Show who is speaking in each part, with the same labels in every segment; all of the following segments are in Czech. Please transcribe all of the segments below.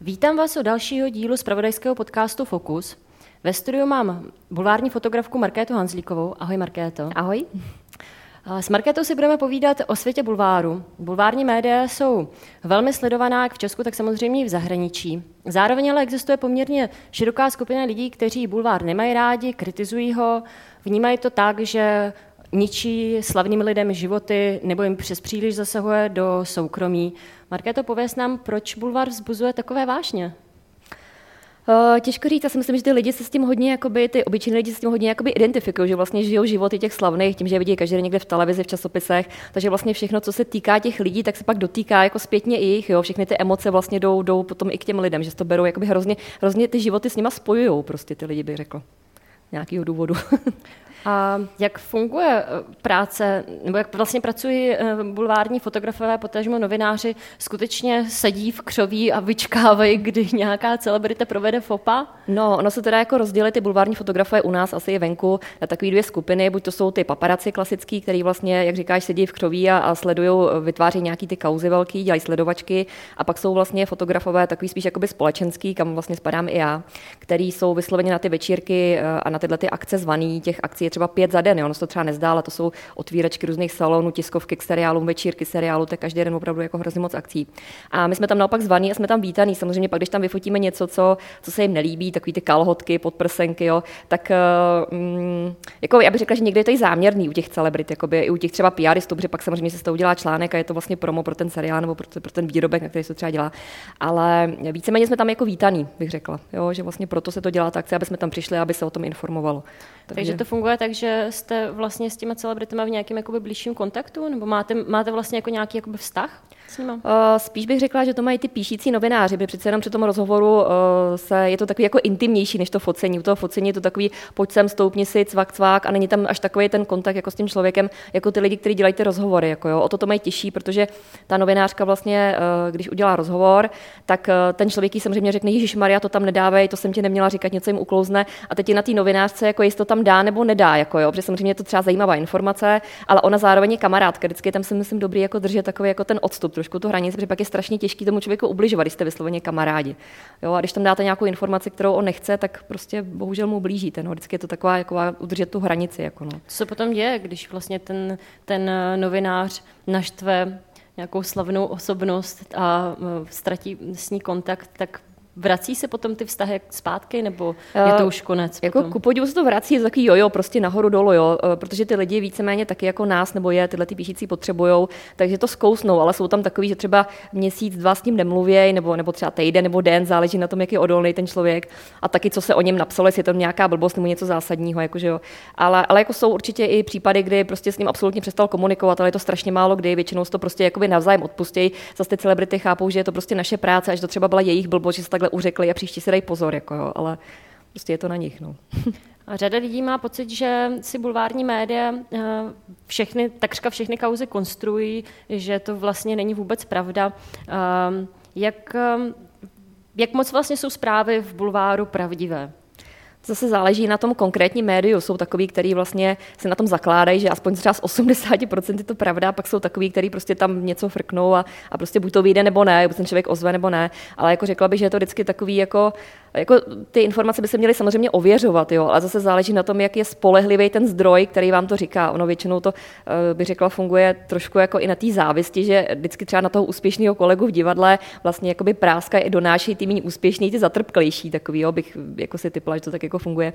Speaker 1: Vítám vás u dalšího dílu z pravodajského podcastu Focus. Ve studiu mám bulvární fotografku Markétu Hanzlíkovou. Ahoj Markéto.
Speaker 2: Ahoj.
Speaker 1: S Markétou si budeme povídat o světě bulváru. Bulvární média jsou velmi sledovaná jak v Česku, tak samozřejmě i v zahraničí. Zároveň ale existuje poměrně široká skupina lidí, kteří bulvár nemají rádi, kritizují ho, vnímají to tak, že ničí slavným lidem životy nebo jim přes příliš zasahuje do soukromí. Markéto, pověs nám, proč bulvár vzbuzuje takové vášně?
Speaker 2: Uh, těžko říct, já si myslím, že ty lidi se s tím hodně, jakoby, ty obyčejní lidi se s tím hodně jakoby identifikují, že vlastně žijou životy těch slavných, tím, že je vidí každý den někde v televizi, v časopisech, takže vlastně všechno, co se týká těch lidí, tak se pak dotýká jako zpětně i jich, jo, všechny ty emoce vlastně jdou, jdou potom i k těm lidem, že to berou jakoby hrozně, hrozně ty životy s nima spojují, prostě ty lidi, bych řekl. Nějakého důvodu.
Speaker 1: A jak funguje eh, práce, nebo jak vlastně pracují eh, bulvární fotografové, potažmo novináři, skutečně sedí v křoví a vyčkávají, kdy nějaká celebrita provede fopa?
Speaker 2: No, ono se teda jako rozdělí ty bulvární fotografové u nás asi je venku na takové dvě skupiny, buď to jsou ty paparaci klasický, který vlastně, jak říkáš, sedí v křoví a, a sledují, vytváří nějaký ty kauzy velký, dělají sledovačky a pak jsou vlastně fotografové takový spíš jakoby společenský, kam vlastně spadám i já, který jsou vysloveně na ty večírky eh, a na tyhle ty akce zvaný, těch akcí je třeba pět za den, jo. ono se to třeba nezdá, ale to jsou otvíračky různých salonů, tiskovky k seriálům, večírky seriálu, je každý den opravdu jako hrozně moc akcí. A my jsme tam naopak zvaní a jsme tam vítaní. Samozřejmě pak, když tam vyfotíme něco, co, co se jim nelíbí, takový ty kalhotky, podprsenky, jo, tak mm, jako já bych řekla, že někdy je to i záměrný u těch celebrit, jakoby, i u těch třeba PRistů, protože pak samozřejmě se z toho udělá článek a je to vlastně promo pro ten seriál nebo pro, pro ten výrobek, na který se třeba dělá. Ale víceméně jsme tam jako vítaní, bych řekla, jo, že vlastně proto se to dělá tak, aby jsme tam přišli, aby se o tom informovalo.
Speaker 1: Takže, Takže to funguje tak, že jste vlastně s těma celebritama v nějakém jakoby blížším kontaktu, nebo máte, máte vlastně jako nějaký jakoby vztah?
Speaker 2: Uh, spíš bych řekla, že to mají ty píšící novináři, protože přece jenom při tom rozhovoru uh, se, je to takový jako intimnější než to focení. U toho focení je to takový, pojď sem, stoupni si, cvak, cvak a není tam až takový ten kontakt jako s tím člověkem, jako ty lidi, kteří dělají ty rozhovory. Jako jo. O to to mají těžší, protože ta novinářka vlastně, uh, když udělá rozhovor, tak uh, ten člověk jí samozřejmě řekne, Ježíš Maria, to tam nedávej, to jsem ti neměla říkat, něco jim uklouzne. A teď je na té novinářce, jako jestli to tam dá nebo nedá, jako jo, protože samozřejmě je to třeba zajímavá informace, ale ona zároveň je kamarádka. Vždycky tam si myslím dobrý jako držet takový jako ten odstup, trošku tu hranici, protože pak je strašně těžký tomu člověku ubližovat, když jste vysloveně kamarádi. Jo, a když tam dáte nějakou informaci, kterou on nechce, tak prostě bohužel mu blížíte. No. Vždycky je to taková, jako udržet tu hranici. Jako, no.
Speaker 1: Co se potom děje, když vlastně ten, ten eh, novinář naštve nějakou slavnou osobnost a eh, ztratí s ní kontakt, tak Vrací se potom ty vztahy zpátky, nebo je to eh, už konec?
Speaker 2: Jako ku podivu se to vrací, je to takový jojo, prostě nahoru dolo, jo, eh, protože ty lidi víceméně taky jako nás nebo je, tyhle ty píšící potřebují, takže to zkousnou, ale jsou tam takový, že třeba měsíc, dva s tím nemluvějí, nebo, nebo třeba týden nebo den, záleží na tom, jak je odolný ten člověk a taky, co se o něm napsalo, jestli je to nějaká blbost nebo něco zásadního, jakože jo. Ale, ale jako jsou určitě i případy, kdy prostě s ním absolutně přestal komunikovat, ale je to strašně málo kdy, většinou to prostě jakoby navzájem odpustějí. Zase ty celebrity chápou, že je to prostě naše práce, až to třeba byla jejich blbost, že se takhle uřekli a příště si dají pozor, jako jo, ale prostě je to na nich. No.
Speaker 1: A řada lidí má pocit, že si bulvární média eh, všechny, takřka všechny kauzy konstruují, že to vlastně není vůbec pravda. Eh, jak, eh, jak moc vlastně jsou zprávy v bulváru pravdivé?
Speaker 2: Zase záleží na tom konkrétním médiu. Jsou takový, který vlastně se na tom zakládají, že aspoň třeba z 80% je to pravda, pak jsou takový, který prostě tam něco frknou a, a prostě buď to vyjde nebo ne, buď ten člověk ozve nebo ne. Ale jako řekla bych, že je to vždycky takový jako jako ty informace by se měly samozřejmě ověřovat, jo, ale zase záleží na tom, jak je spolehlivý ten zdroj, který vám to říká. Ono většinou to, eh, by řekla, funguje trošku jako i na té závisti, že vždycky třeba na toho úspěšného kolegu v divadle vlastně jakoby práska i donáší ty méně úspěšný, ty zatrpklejší takový, jo, bych jako si typla, že to tak jako funguje.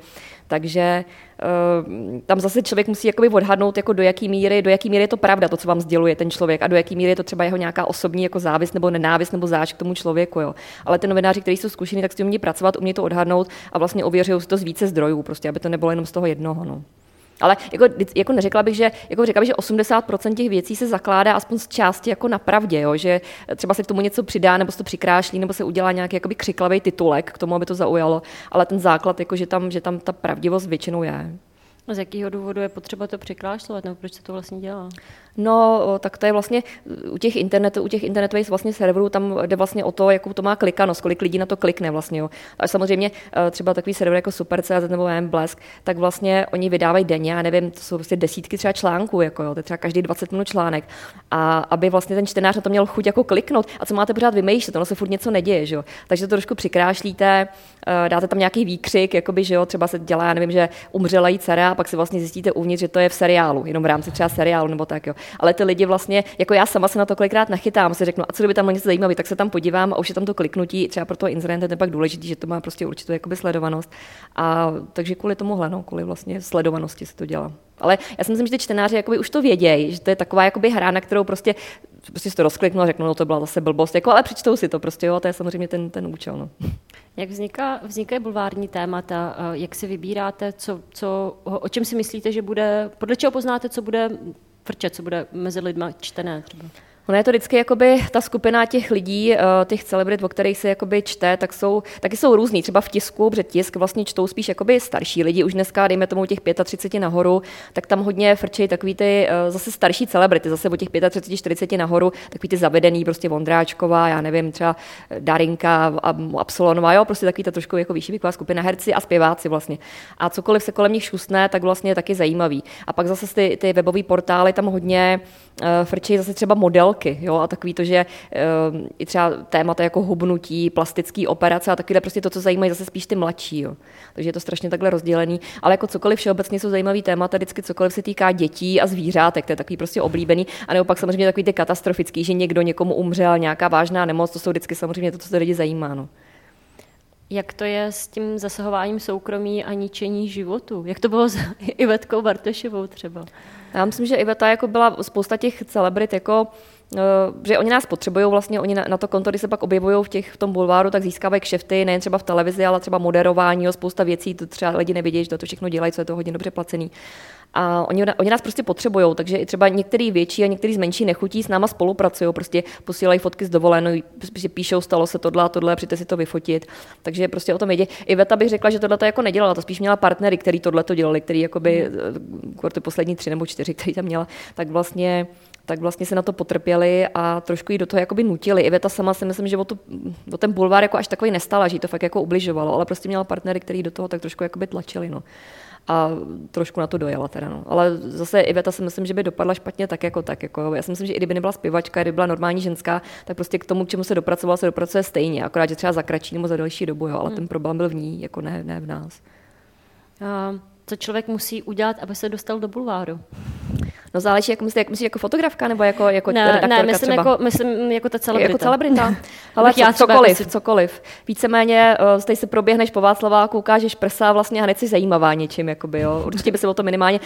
Speaker 2: Takže uh, tam zase člověk musí jakoby odhadnout, jako do jaký míry, do jaký míry je to pravda, to, co vám sděluje ten člověk a do jaký míry je to třeba jeho nějaká osobní jako závist nebo nenávist nebo záž k tomu člověku. Jo. Ale ty novináři, kteří jsou zkušení, tak s tím pracovat pracovat, umí to odhadnout a vlastně ověřují si to z více zdrojů, prostě, aby to nebylo jenom z toho jednoho. No. Ale jako, jako neřekla bych, že, jako řekla bych, že 80% těch věcí se zakládá aspoň z části jako na pravdě, jo? že třeba se k tomu něco přidá, nebo se to přikrášlí, nebo se udělá nějaký jakoby křiklavý titulek k tomu, aby to zaujalo, ale ten základ, jako, že, tam, že tam ta pravdivost většinou je.
Speaker 1: Z jakého důvodu je potřeba to přikrášlovat, nebo proč se to vlastně dělá?
Speaker 2: No, tak to je vlastně u těch internetu, u těch internetových vlastně serverů, tam jde vlastně o to, jakou to má klikanost, kolik lidí na to klikne vlastně. Jo. A samozřejmě eh, třeba takový server jako Super.cz nebo Blesk, tak vlastně oni vydávají denně, já nevím, to jsou prostě desítky třeba článků, jako jo, to je třeba každý 20 minut článek. A aby vlastně ten čtenář na to měl chuť jako kliknout. A co máte pořád vymýšlet, ono se furt něco neděje, že jo. Takže to trošku přikrášlíte, eh, dáte tam nějaký výkřik, jakoby, že jo, třeba se dělá, já nevím, že umřela jí dcera a pak si vlastně zjistíte uvnitř, že to je v seriálu, jenom v rámci třeba seriálu nebo tak, jo ale ty lidi vlastně, jako já sama se na to kolikrát nachytám, si řeknu, a co kdyby tam něco zajímavé, tak se tam podívám a už je tam to kliknutí, třeba pro toho incidenta je pak důležitý, že to má prostě určitou jakoby sledovanost. A takže kvůli tomuhle, no, kvůli vlastně sledovanosti se to dělá. Ale já si myslím, že ty čtenáři jakoby už to vědějí, že to je taková jakoby hra, na kterou prostě, prostě si to rozkliknu a řeknu, no to byla zase blbost, jako, ale přečtou si to prostě, jo, to je samozřejmě ten, ten účel. No.
Speaker 1: Jak vzniká, vznikají bulvární témata, jak si vybíráte, co, co, o čem si myslíte, že bude, podle čeho poznáte, co bude frčet, co bude mezi lidmi čtené třeba?
Speaker 2: Ono je to vždycky jakoby ta skupina těch lidí, eh, těch celebrit, o kterých se jakoby čte, tak jsou, taky jsou různý. Třeba v tisku, protože tisk vlastně čtou spíš jakoby starší lidi, už dneska, dejme tomu těch 35 nahoru, tak tam hodně frčejí takový ty eh, zase starší celebrity, zase o těch 35, 40 nahoru, takový ty zavedený, prostě Vondráčková, já nevím, třeba Darinka, Absolonová, jo, prostě takový ta trošku jako vyšší věková skupina herci a zpěváci vlastně. A cokoliv se kolem nich šustne, tak vlastně je taky zajímavý. A pak zase ty, ty webové portály tam hodně uh, frčejí zase třeba model války. Jo? A takový to, že uh, i třeba témata jako hubnutí, plastické operace a takovýhle prostě to, co zajímají zase spíš ty mladší. Jo? Takže je to strašně takhle rozdělený. Ale jako cokoliv všeobecně jsou zajímavý témata, vždycky cokoliv se týká dětí a zvířátek, to je takový prostě oblíbený. A nebo pak samozřejmě takový ty katastrofický, že někdo někomu umřel, nějaká vážná nemoc, to jsou vždycky samozřejmě to, co se lidi zajímá. No.
Speaker 1: Jak to je s tím zasahováním soukromí a ničení životu? Jak to bylo s Ivetkou Bartošovou třeba?
Speaker 2: Já myslím, že Iveta jako byla spousta těch celebrit jako že oni nás potřebují, vlastně oni na, na to konto, když se pak objevují v, těch, v tom bulváru, tak získávají kšefty, nejen třeba v televizi, ale třeba moderování, jo, spousta věcí, to třeba lidi nevidí, že to všechno dělají, co je to hodně dobře placený. A oni, oni nás prostě potřebují, takže i třeba některý větší a některý z menší nechutí s náma spolupracují, prostě posílají fotky z dovolenou, prostě píšou, stalo se tohle a tohle, přijďte si to vyfotit. Takže prostě o tom vědí. I Veta bych řekla, že tohle to jako nedělala, to spíš měla partnery, který tohle to dělali, který jakoby, mm. ty poslední tři nebo čtyři, který tam měla, tak vlastně tak vlastně se na to potrpěli a trošku ji do toho jakoby nutili. Iveta sama si myslím, že o, to, o ten bulvár jako až takový nestala, že jí to fakt jako ubližovalo, ale prostě měla partnery, který do toho tak trošku jakoby tlačili. No. A trošku na to dojela teda. No. Ale zase Iveta si myslím, že by dopadla špatně tak jako tak. Jako. Já si myslím, že i kdyby nebyla zpěvačka, kdyby byla normální ženská, tak prostě k tomu, k čemu se dopracovala, se dopracuje stejně. Akorát, že třeba za kratší nebo za delší dobu, jo. ale hmm. ten problém byl v ní, jako ne, ne v nás.
Speaker 1: A co člověk musí udělat, aby se dostal do bulváru?
Speaker 2: No záleží, jak myslíš, jak myslíš jako fotografka nebo jako, jako
Speaker 1: ne, redaktorka ne, myslím třeba? Jako, myslím jako ta celebrita.
Speaker 2: Jako celebrita. Ale já cokoliv, jako cokoliv. Víceméně uh, tady se proběhneš po Václaváku, ukážeš prsa vlastně a hned si zajímavá něčím. Jakoby, jo. Určitě by se o to minimálně.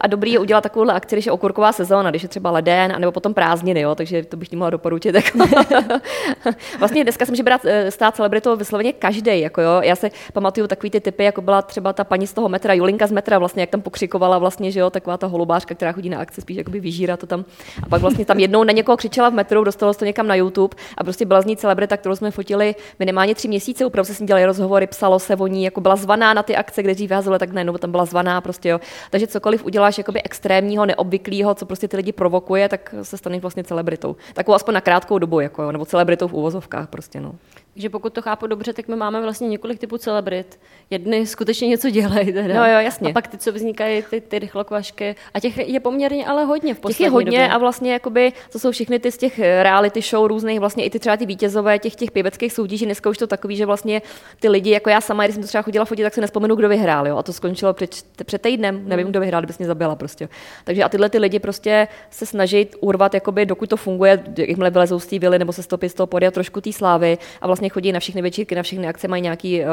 Speaker 2: A dobrý je udělat takovou akci, když je okurková sezóna, když je třeba leden, nebo potom prázdniny, jo, takže to bych ti mohla doporučit. Jako. vlastně dneska jsem, že brát eh, stát celebritou vysloveně každý. Jako, jo. Já se pamatuju takový ty typy, jako byla třeba ta paní z toho metra, Julinka z metra, vlastně, jak tam pokřikovala, vlastně, že jo, taková ta holubářka, která chodí na akce spíš jakoby vyžírá to tam. A pak vlastně tam jednou na někoho křičela v metru, dostalo se to někam na YouTube a prostě byla z ní celebrita, kterou jsme fotili minimálně tři měsíce, opravdu se s ní dělali rozhovory, psalo se o ní, jako byla zvaná na ty akce, kde dřív vyhazovali, tak najednou tam byla zvaná prostě, jo. Takže cokoliv uděláš jakoby extrémního, neobvyklého, co prostě ty lidi provokuje, tak se staneš vlastně celebritou. Takovou aspoň na krátkou dobu, jako, jo, nebo celebritou v úvozovkách prostě, no.
Speaker 1: Takže pokud to chápu dobře, tak my máme vlastně několik typů celebrit. Jedny skutečně něco dělají. Teda.
Speaker 2: No jo, jasně.
Speaker 1: A pak ty, co vznikají, ty, ty rychlokvašky. A těch je poměrně ale hodně v
Speaker 2: Těch je hodně době. a vlastně jakoby, to jsou všechny ty z těch reality show různých, vlastně i ty třeba ty vítězové těch, těch pěveckých soutěží. Dneska už to takový, že vlastně ty lidi, jako já sama, když jsem to třeba chodila fotit, tak se nespomenu, kdo vyhrál. Jo? A to skončilo před, před týdnem, nevím, mm. kdo vyhrál, kdyby mě zabila prostě. Takže a tyhle ty lidi prostě se snaží urvat, jakoby, dokud to funguje, jakmile vylezou z té vily nebo se stopí z toho podia trošku té slávy a vlastně chodí na všechny vždycky na všechny akce mají nějaký, eh,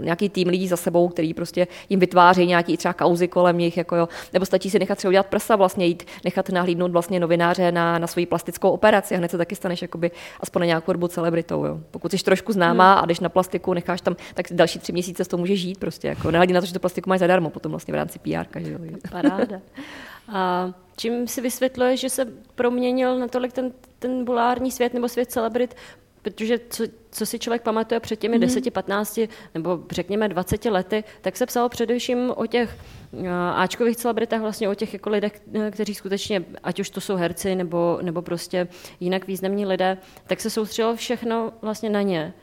Speaker 2: nějaký tým lidí za sebou, který prostě jim vytváří nějaký třeba kauzy kolem nich, jako jo. nebo stačí si nechat třeba udělat prsa, vlastně jít, nechat nahlídnout vlastně novináře na, na svoji plastickou operaci a hned se taky staneš jakoby aspoň na nějakou dobu celebritou. Jo. Pokud jsi trošku známá hmm. a jdeš na plastiku, necháš tam, tak další tři měsíce z toho může žít prostě. Jako. Nehledě na to, že to plastiku máš zadarmo potom vlastně v rámci PR. Že jo.
Speaker 1: Paráda. A čím si vysvětluje, že se proměnil natolik ten, ten bulární svět nebo svět celebrit protože co, co si člověk pamatuje před těmi mm-hmm. 10, 15 nebo řekněme 20 lety, tak se psalo především o těch eh, Ačkových celebritách, vlastně o těch jako lidech, eh, kteří skutečně, ať už to jsou herci nebo, nebo prostě jinak významní lidé, tak se soustředilo všechno vlastně na ně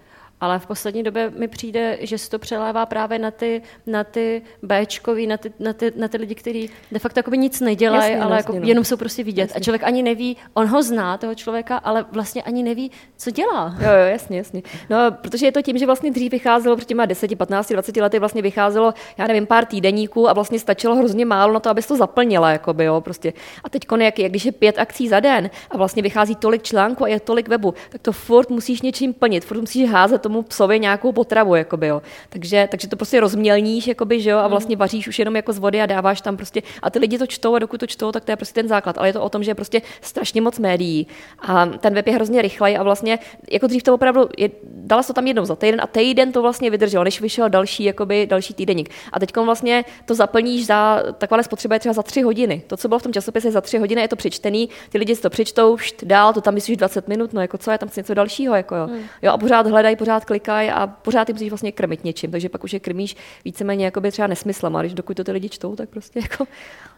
Speaker 1: ale v poslední době mi přijde, že se to přelévá právě na ty, na ty Bčkový, na ty, na ty, na ty lidi, kteří de facto jakoby nic nedělají, jasně, ale jasně, jako no. jenom jsou prostě vidět. Jasně. A člověk ani neví, on ho zná, toho člověka, ale vlastně ani neví, co dělá.
Speaker 2: Jo, jo, jasně, jasně. No, protože je to tím, že vlastně dřív vycházelo před těma 10, 15, 20 lety vlastně vycházelo, já nevím, pár týdeníků a vlastně stačilo hrozně málo na to, aby to zaplnila, jakoby, jo, prostě. A teď jak, jak když je pět akcí za den a vlastně vychází tolik článků a je tolik webu, tak to furt musíš něčím plnit, furt musíš házet tomu psovi nějakou potravu, jakoby, jo. Takže, takže to prostě rozmělníš, jakoby, že jo, a vlastně vaříš už jenom jako z vody a dáváš tam prostě, a ty lidi to čtou a dokud to čtou, tak to je prostě ten základ. Ale je to o tom, že je prostě strašně moc médií a ten web je hrozně rychlej a vlastně, jako dřív to opravdu, je, dala se to tam jednou za týden a týden to vlastně vydrželo, než vyšel další, jakoby, další týdeník. A teď vlastně to zaplníš za, taková spotřeba je třeba za tři hodiny. To, co bylo v tom časopise za tři hodiny, je to přečtený, ty lidi si to přečtou, št, dál, to tam myslíš 20 minut, no jako co je tam něco dalšího, jako jo. Hmm. jo a pořád hledají, pořád klikají a pořád ty musíš vlastně krmit něčím, takže pak už je krmíš víceméně jako by třeba nesmyslem, a když dokud to ty lidi čtou, tak prostě jako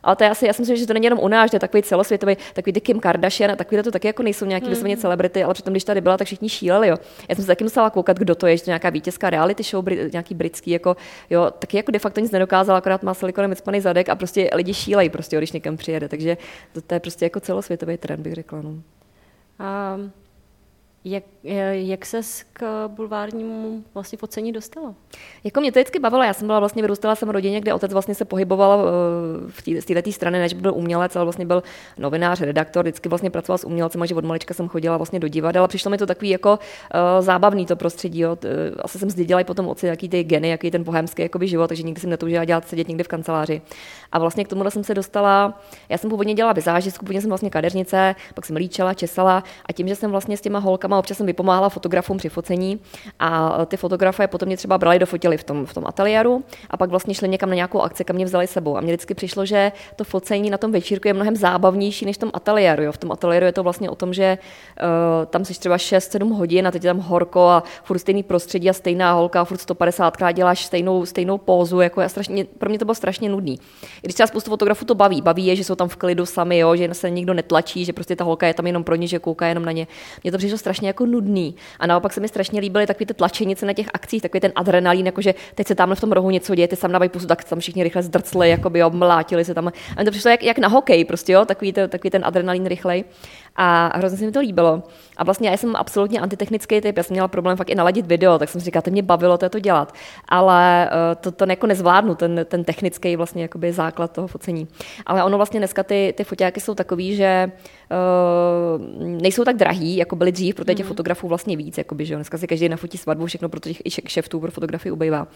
Speaker 2: ale to je asi, já si myslím, že to není jenom u nás, že je takový celosvětový, takový ty Kim Kardashian a takový to taky jako nejsou nějaký mm. celebrity, ale přitom, když tady byla, tak všichni šíleli. Jo. Já jsem se taky musela koukat, kdo to je, že to nějaká vítězka reality show, nějaký britský, jako, jo, taky jako de facto nic nedokázal, akorát má silikonem vycpaný zadek a prostě lidi šílejí, prostě, jo, když někam přijede. Takže to, to je prostě jako celosvětový trend, bych řekla. No.
Speaker 1: Um, jak, jak se k bulvárnímu vlastně focení dostala?
Speaker 2: Jako mě to vždycky bavilo, já jsem byla vlastně vyrůstala jsem v rodině, kde otec vlastně se pohyboval eh, v této strany, než byl umělec, ale vlastně byl novinář, redaktor, vždycky vlastně pracoval s umělcem, že od malička jsem chodila vlastně do divadla a přišlo mi to takový jako uh, zábavný to prostředí. Jo. Asi jsem zdědila i potom oci, jaký ty geny, jaký ten bohemský jakoby, život, takže nikdy jsem netoužila dělat sedět někde v kanceláři. A vlastně k tomu jsem se dostala, já jsem původně dělala vizážistku, původně jsem vlastně kadeřnice, pak jsem líčela, česala a tím, že jsem vlastně s těma holkama občas jsem vypomáhala fotografům při focení a ty fotografie potom mě třeba brali do fotily v tom, v tom ateliéru a pak vlastně šli někam na nějakou akci, kam mě vzali sebou. A mně vždycky přišlo, že to focení na tom večírku je mnohem zábavnější než v tom ateliéru. Jo. V tom ateliéru je to vlastně o tom, že uh, tam jsi třeba 6-7 hodin a teď je tam horko a furt stejný prostředí a stejná holka, a furt 150 krát děláš stejnou, stejnou pózu. Jako já strašně, pro mě to bylo strašně nudný. I když třeba spoustu fotografů to baví, baví je, že jsou tam v klidu sami, jo, že se nikdo netlačí, že prostě ta holka je tam jenom pro ně, že kouká jenom na ně. Mně to přišlo strašně jako nudný. A naopak se mi strašně líbily takové ty tlačenice na těch akcích, takový ten adrenalin, jakože teď se tam v tom rohu něco děje, ty sam dávají pusu, tak tam všichni rychle zdrcli, jakoby, jo, mlátili se tam. A to přišlo jak, jak na hokej, prostě, jo, takový, to, takový ten adrenalin rychlej. A hrozně se mi to líbilo. A vlastně já jsem absolutně antitechnický typ, já jsem měla problém fakt i naladit video, tak jsem si říkala, to mě bavilo to, to dělat. Ale uh, to, to jako nezvládnu, ten, ten technický vlastně jakoby základ toho focení. Ale ono vlastně dneska ty, ty foťáky jsou takový, že uh, nejsou tak drahý, jako byly dřív, protože těch mm-hmm. fotografů vlastně víc, jakoby, že dneska si každý nafotí svatbu, všechno, protože těch i šeftů pro fotografii ubývá.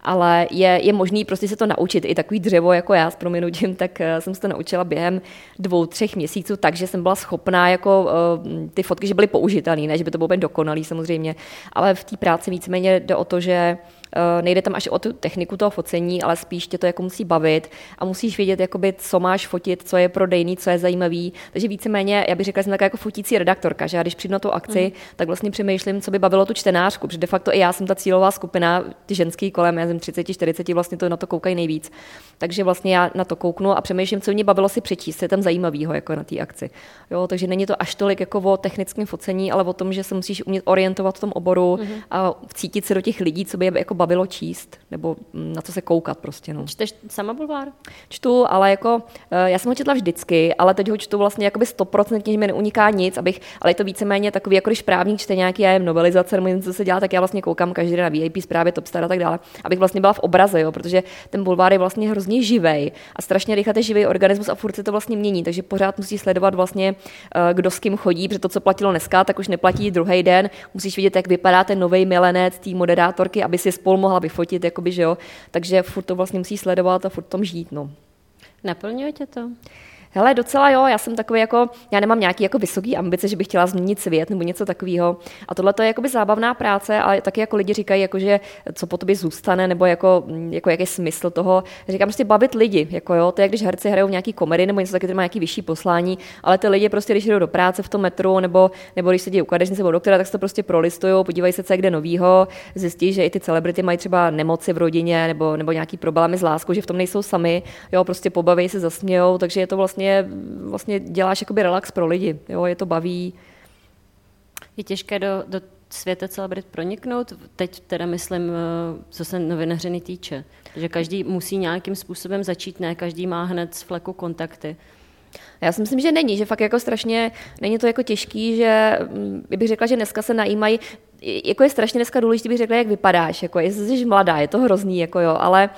Speaker 2: Ale je, je možný prostě se to naučit. I takový dřevo jako já s proměnutím, tak uh, jsem se to naučila během dvou, třech měsíců, takže jsem byla schopná jako uh, ty fotky, že byly použitelné, ne, že by to bylo úplně dokonalý samozřejmě, ale v té práci víceméně jde o to, že Eh, nejde tam až o tu techniku toho focení, ale spíš tě to jako musí bavit a musíš vědět, jakoby, co máš fotit, co je prodejný, co je zajímavý. Takže víceméně, já bych řekla, že jsem taková jako fotící redaktorka, že já když přijdu na tu akci, mm. tak vlastně přemýšlím, co by bavilo tu čtenářku, protože de facto i já jsem ta cílová skupina, ty ženský kolem, já jsem 30, 40, vlastně to na to koukají nejvíc. Takže vlastně já na to kouknu a přemýšlím, co mě bavilo si přečíst, co je tam zajímavého jako na té akci. Jo, takže není to až tolik jako o technickém focení, ale o tom, že se musíš umět orientovat v tom oboru mm-hmm. a cítit se do těch lidí, co by je jako bavilo číst, nebo mm, na co se koukat prostě. No.
Speaker 1: Čteš sama bulvár?
Speaker 2: Čtu, ale jako, eh, já jsem ho četla vždycky, ale teď ho čtu vlastně jakoby 100%, že mi neuniká nic, abych, ale je to víceméně takový, jako když právník čte nějaký já novelizace nebo něco, co se dělá, tak já vlastně koukám každý den na VIP zprávy, Topstar a tak dále, abych vlastně byla v obraze, jo, protože ten bulvár je vlastně hrozně živej a strašně rychle je živý organismus a furt se to vlastně mění, takže pořád musí sledovat vlastně, eh, kdo s kým chodí, protože to, co platilo dneska, tak už neplatí druhý den. Musíš vidět, jak vypadá ten nový milenec té moderátorky, aby si spolu mohla vyfotit, jakoby, že jo. Takže furt to vlastně musí sledovat a furt tom žít, no.
Speaker 1: Naplňuje tě to?
Speaker 2: Hele, docela jo, já jsem takový jako, já nemám nějaký jako vysoký ambice, že bych chtěla změnit svět nebo něco takového. A tohle to je jakoby zábavná práce, ale taky jako lidi říkají, jako, že co po tobě zůstane, nebo jako, jako jaký smysl toho. Říkám prostě bavit lidi, jako jo, to je, když herci hrajou nějaký komedy nebo něco taky, má nějaký vyšší poslání, ale ty lidi prostě, když jdou do práce v tom metru, nebo, nebo když sedí u kadeřnice nebo doktora, tak se to prostě prolistují, podívají se, co je kde novýho, zjistí, že i ty celebrity mají třeba nemoci v rodině nebo, nebo nějaký problémy s láskou, že v tom nejsou sami, jo, prostě pobaví se, zasmějou, takže je to vlastně, vlastně děláš jakoby relax pro lidi, jo, je to baví.
Speaker 1: Je těžké do, do světa celebrit proniknout? Teď teda myslím, eh, co se novinařiny týče. Že každý musí nějakým způsobem začít, ne každý má hned z fleku kontakty.
Speaker 2: Já si myslím, že není, že fakt jako strašně, není to jako těžký, že mm, bych řekla, že dneska se najímají, jako je strašně dneska důležité, bych řekla, jak vypadáš, jako jestli jsi mladá, je to hrozný, jako jo, ale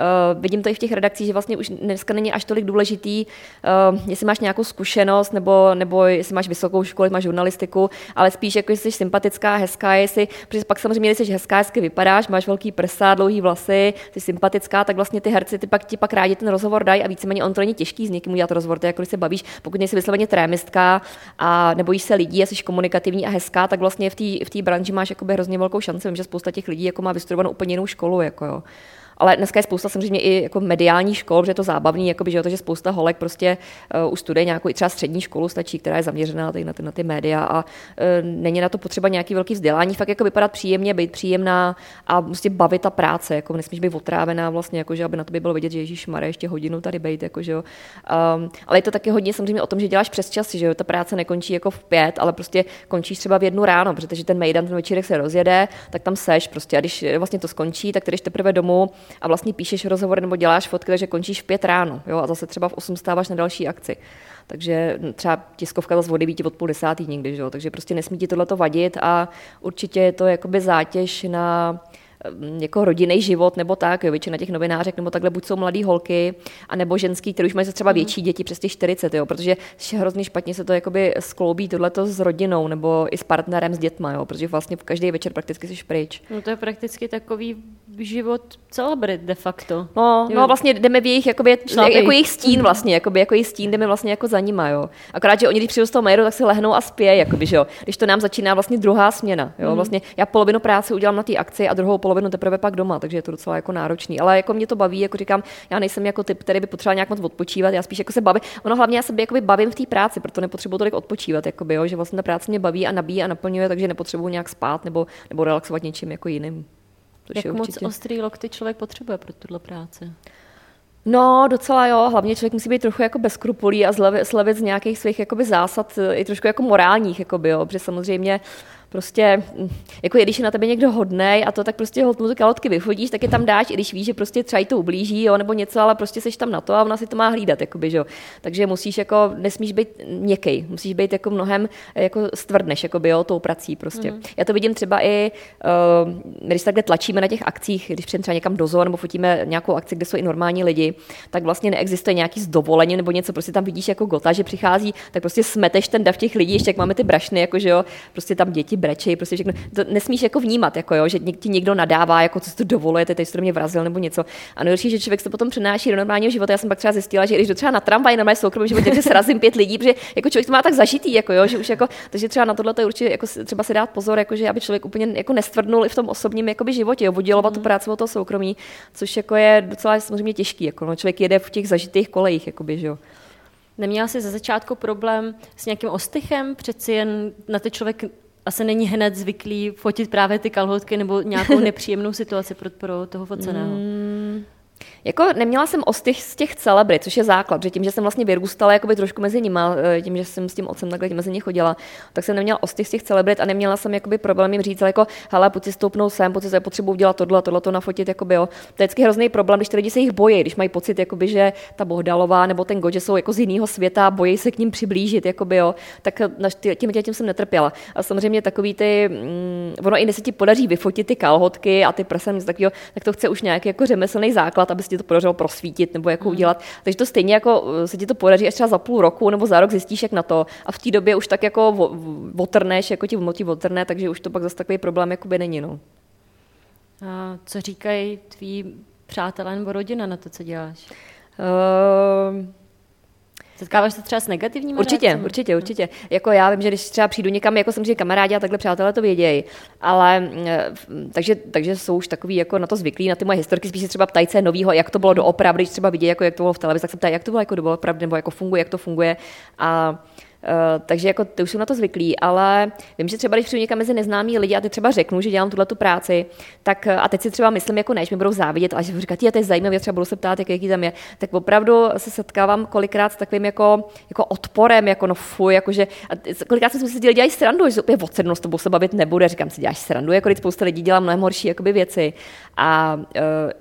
Speaker 2: Uh, vidím to i v těch redakcích, že vlastně už dneska není až tolik důležitý, uh, jestli máš nějakou zkušenost, nebo, nebo jestli máš vysokou školu, máš žurnalistiku, ale spíš jako jestli jsi sympatická, hezká, jestli, protože pak samozřejmě, jestli jsi hezká, hezky vypadáš, máš velký prsa, dlouhý vlasy, jsi sympatická, tak vlastně ty herci ty pak ti pak rádi ten rozhovor dají a víceméně on to není těžký s někým udělat rozhovor, to je jako když se bavíš, pokud nejsi vysloveně trémistka a nebojíš se lidí jsi komunikativní a hezká, tak vlastně v té v branži máš hrozně velkou šanci. Vím, že spousta těch lidí jako má vystudovanou úplně jinou školu. Jako jo. Ale dneska je spousta samozřejmě i jako mediální škol, že je to zábavný, jakoby, že, to, že spousta holek prostě uh, už studuje nějakou i třeba střední školu stačí, která je zaměřená na ty, na ty média a uh, není na to potřeba nějaký velký vzdělání, fakt jako vypadat příjemně, být příjemná a prostě bavit ta práce, jako nesmíš být otrávená vlastně, jako, že aby na tobě bylo vidět, že Ježíš Mare ještě hodinu tady být, jako, že. Um, ale je to taky hodně samozřejmě o tom, že děláš přes časy, že jo, ta práce nekončí jako v pět, ale prostě končíš třeba v jednu ráno, protože ten mejdan ten večírek se rozjede, tak tam seš prostě a když vlastně to skončí, tak jdeš teprve domů a vlastně píšeš rozhovor nebo děláš fotky, takže končíš v pět ráno jo, a zase třeba v 8 stáváš na další akci. Takže třeba tiskovka zase vody od půl desátý někdy, jo? takže prostě nesmí ti tohle vadit a určitě je to jakoby zátěž na, jako rodinný život nebo tak, jo, většina těch novinářek nebo takhle buď jsou mladý holky, anebo ženský, který už mají třeba mhm. větší děti přes těch 40, jo, protože hrozně špatně se to jakoby skloubí tohleto s rodinou nebo i s partnerem, s dětma, jo, protože vlastně v každý večer prakticky jsi pryč.
Speaker 1: No to je prakticky takový život celebrit de facto.
Speaker 2: No, no vlastně jdeme v jejich, jakoby, jako jejich stín vlastně, jakoby, jako jejich stín jdeme vlastně jako za nima, jo. Akorát, že oni, když přijdou z toho mailu, tak se lehnou a spějí, jakoby, že jo. Když to nám začíná vlastně druhá směna, jo. Mm. Vlastně já polovinu práce udělám na té akci a druhou polovinu teprve pak doma, takže je to docela jako náročný. Ale jako mě to baví, jako říkám, já nejsem jako typ, který by potřeboval nějak moc odpočívat, já spíš jako se bavím. Ono hlavně já se jakoby bavím v té práci, proto nepotřebuji tolik odpočívat, jakoby, jo, že vlastně ta práce mě baví a nabíjí a naplňuje, takže nepotřebuji nějak spát nebo, nebo relaxovat něčím jako jiným.
Speaker 1: Jak je moc ostrý lokty člověk potřebuje pro tuhle práci?
Speaker 2: No, docela jo. Hlavně člověk musí být trochu jako bezkrupulý a zlevit z nějakých svých jakoby zásad, i trošku jako morálních, jakoby, jo. Protože samozřejmě prostě, jako když je na tebe někdo hodnej a to, tak prostě hod mu kalotky vyhodíš, tak je tam dáš, i když víš, že prostě třeba to ublíží, jo, nebo něco, ale prostě seš tam na to a ona si to má hlídat, jakoby, že jo. Takže musíš jako, nesmíš být měkký, musíš být jako mnohem jako stvrdneš, jakoby, jo, tou prací prostě. Mm. Já to vidím třeba i, uh, když takhle tlačíme na těch akcích, když přijeme třeba někam do zoo nebo fotíme nějakou akci, kde jsou i normální lidi, tak vlastně neexistuje nějaký zdovolení nebo něco, prostě tam vidíš jako gota, že přichází, tak prostě smeteš ten dav těch lidí, ještě jak máme ty brašny, jako že jo, prostě tam děti brečej, prostě všechno. To nesmíš jako vnímat, jako jo, že ti někdo nadává, jako co si to dovolujete, teď jste mě vrazil nebo něco. A nejhorší, že člověk se potom přenáší do normálního života. Já jsem pak třeba zjistila, že když do třeba na tramvaj normálně soukromém životě, že srazím pět lidí, protože jako člověk to má tak zažitý, jako jo, že už jako, takže třeba na tohle to určitě jako třeba si dát pozor, jako, že aby člověk úplně jako nestvrdnul i v tom osobním jakoby, životě, jo, oddělovat mm. tu práci od toho soukromí, což jako je docela samozřejmě těžký. Jako, no, člověk jede v těch zažitých kolejích, jakoby, že jo.
Speaker 1: Neměla jsi ze začátku problém s nějakým ostychem? Přeci jen na ty člověk asi není hned zvyklý fotit právě ty kalhotky nebo nějakou nepříjemnou situaci pro, pro toho foceného. Mm.
Speaker 2: Jako neměla jsem ostych z těch celebrit, což je základ, že tím, že jsem vlastně vyrůstala jakoby trošku mezi nima, eh, tím, že jsem s tím otcem takhle mezi ně chodila, tak jsem neměla ostych z těch celebrit a neměla jsem jakoby problém jim říct, jako, hele, pojď si stoupnout sem, pojď si potřebuji udělat tohle, tohle to nafotit, jakoby, jo. To je vždycky hrozný problém, když ty lidi se jich bojí, když mají pocit, jakoby, že ta Bohdalová nebo ten Godže jsou jako z jiného světa, bojí se k ním přiblížit, jakoby, jo. tak tím, tím, tím jsem netrpěla. A samozřejmě takový ty, mm, ono i se ti podaří vyfotit ty kalhotky a ty prsa, tak to chce už nějaký jako řemeslný základ, aby si to podařilo prosvítit nebo jako mm. udělat. Takže to stejně jako eh, se ti to podaří až třeba za půl roku nebo za rok zjistíš, jak na to. A v té době už tak jako votrneš, jako ti motí votrne, takže už to pak zase takový problém jakoby není. No.
Speaker 1: A co říkají tví přátelé nebo rodina na to, co děláš?
Speaker 2: Uh,
Speaker 1: Setkáváš se třeba s negativními
Speaker 2: Určitě,
Speaker 1: reakcemi?
Speaker 2: určitě, určitě. Jako já vím, že když třeba přijdu někam, jako samozřejmě kamarádi a takhle přátelé to vědějí, ale eh, takže, takže jsou už takový jako na to zvyklí, na ty moje historky, spíš se třeba ptají se novýho, jak to bylo doopravdy, když třeba vidí, jako jak to bylo v televizi, tak se ptají, jak to bylo jako doopravdy, nebo jako funguje, jak to funguje. A takže jako ty už jsou na to zvyklí, ale vím, že třeba když přijdu někam mezi neznámí lidi a ty třeba řeknu, že dělám tuhle tu práci, tak a teď si třeba myslím, jako než mi budou závidět, ale že budu říkat, je to je zajímavé, třeba budu se ptát, jak, jaký tam je, tak opravdu se setkávám kolikrát s takovým jako, jako odporem, jako no fuj, jakože, a kolikrát jsem si dělají srandu, že úplně odsednu, s tobou se bavit nebude, říkám si, děláš srandu, jako když spousta lidí dělá mnohem horší jakoby, věci. A,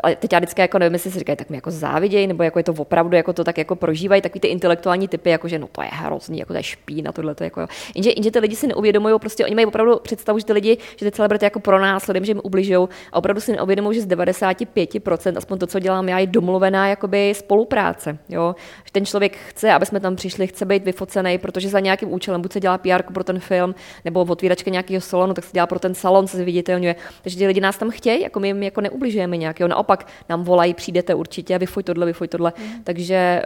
Speaker 2: uh, teď já vždycky jako nevím, jestli si říkají, tak mi jako závidějí, nebo jako je to opravdu, jako to tak jako prožívají, takový ty intelektuální typy, jako že no to je hrozný, jako to je špína, tohle to jako jo. Jenže, jenže ty lidi si neuvědomují, prostě oni mají opravdu představu, že ty lidi, že ty celebrity jako pro nás, lidem, že jim ubližují a opravdu si neuvědomují, že z 95%, aspoň to, co dělám já, je domluvená jakoby spolupráce. Jo? Že ten člověk chce, aby jsme tam přišli, chce být vyfocený, protože za nějakým účelem, buď se dělá PR pro ten film, nebo otvíračka nějakého salonu, tak se dělá pro ten salon, se viditelňuje. Takže ty lidi nás tam chtějí, jako my jim jako neubližujeme nějakého. Naopak nám volají, přijdete určitě, vyfoj tohle, vyfoj tohle. Mm. Takže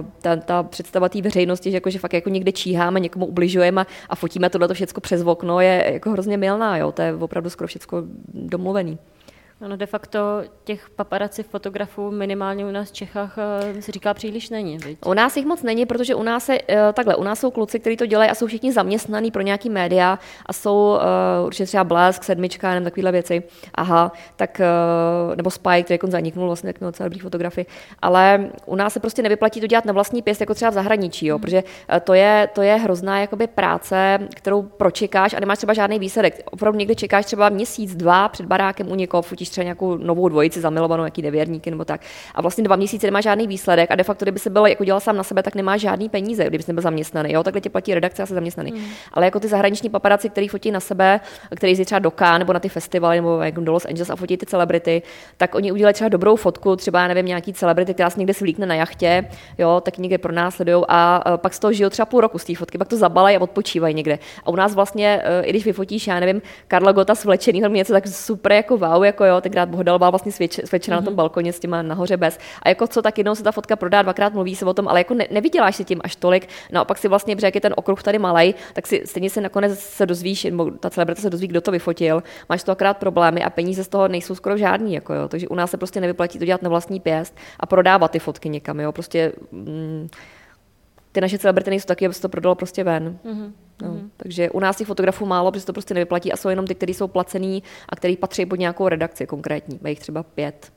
Speaker 2: uh, ta, ta představa té veřejnosti, že, jako, že fakt jako někde číháme, někomu ubližujeme a, a fotíme tohle všechno přes okno, je jako hrozně milná. Jo? To je opravdu skoro všechno domluvený.
Speaker 1: Ano, de facto těch paparaci fotografů minimálně u nás v Čechách eh, se říká příliš není. Viď?
Speaker 2: U nás jich moc není, protože u nás je, eh, takhle, u nás jsou kluci, kteří to dělají a jsou všichni zaměstnaní pro nějaký média a jsou uh, určitě třeba Blesk, Sedmička, nevím, takovéhle věci. Aha, tak, uh, nebo Spike, který jako zaniknul vlastně, tak měl docela dobrý fotografy. Ale u nás se prostě nevyplatí to dělat na vlastní pěst, jako třeba v zahraničí, jo, hmm. protože to je, to je hrozná jakoby práce, kterou pročekáš a nemáš třeba žádný výsledek. Opravdu někde čekáš třeba měsíc, dva před barákem u někoho, fotíš třeba nějakou novou dvojici zamilovanou, jaký devěrníky nebo tak. A vlastně dva měsíce nemá žádný výsledek a de facto, kdyby se byl jako dělal sám na sebe, tak nemá žádný peníze, kdyby byl zaměstnaný. Jo, takhle tě platí redakce a se zaměstnaný. Mm. Ale jako ty zahraniční paparaci, který fotí na sebe, který jezdí třeba do Cannes nebo na ty festivaly nebo jako do Los Angeles a fotí ty celebrity, tak oni udělají třeba dobrou fotku, třeba nevím, nějaký celebrity, která se někde svlíkne na jachtě, jo, tak někde pro nás sledují a pak z toho žijou třeba půl roku z té fotky, pak to zabalají a odpočívají někde. A u nás vlastně, e, i když vyfotíš, já nevím, Karla Gota svlečený, nebo něco tak super jako wow, jako jo, tenkrát Bohdal vlastně svědč, svědčena mm-hmm. na tom mhm. balkoně s těma nahoře bez. A jako co, tak jednou se ta fotka prodá, dvakrát mluví se o tom, ale jako ne, nevyděláš si tím až tolik. Naopak si vlastně, jak je ten okruh tady malý, tak si stejně se nakonec se dozvíš, nebo ta celebrita se dozví, kdo to vyfotil. Máš to akrát problémy a peníze z toho nejsou skoro žádný. Jako jo. Takže u nás se prostě nevyplatí to dělat na vlastní pěst a prodávat ty fotky někam. Jo. Prostě, mm, ty naše celebrity nejsou taky, aby se to prodalo prostě ven. Mm-hmm. No, mm-hmm. Takže u nás těch fotografů málo, protože to prostě nevyplatí a jsou jenom ty, kteří jsou placený a který patří pod nějakou redakci konkrétní. Mají třeba pět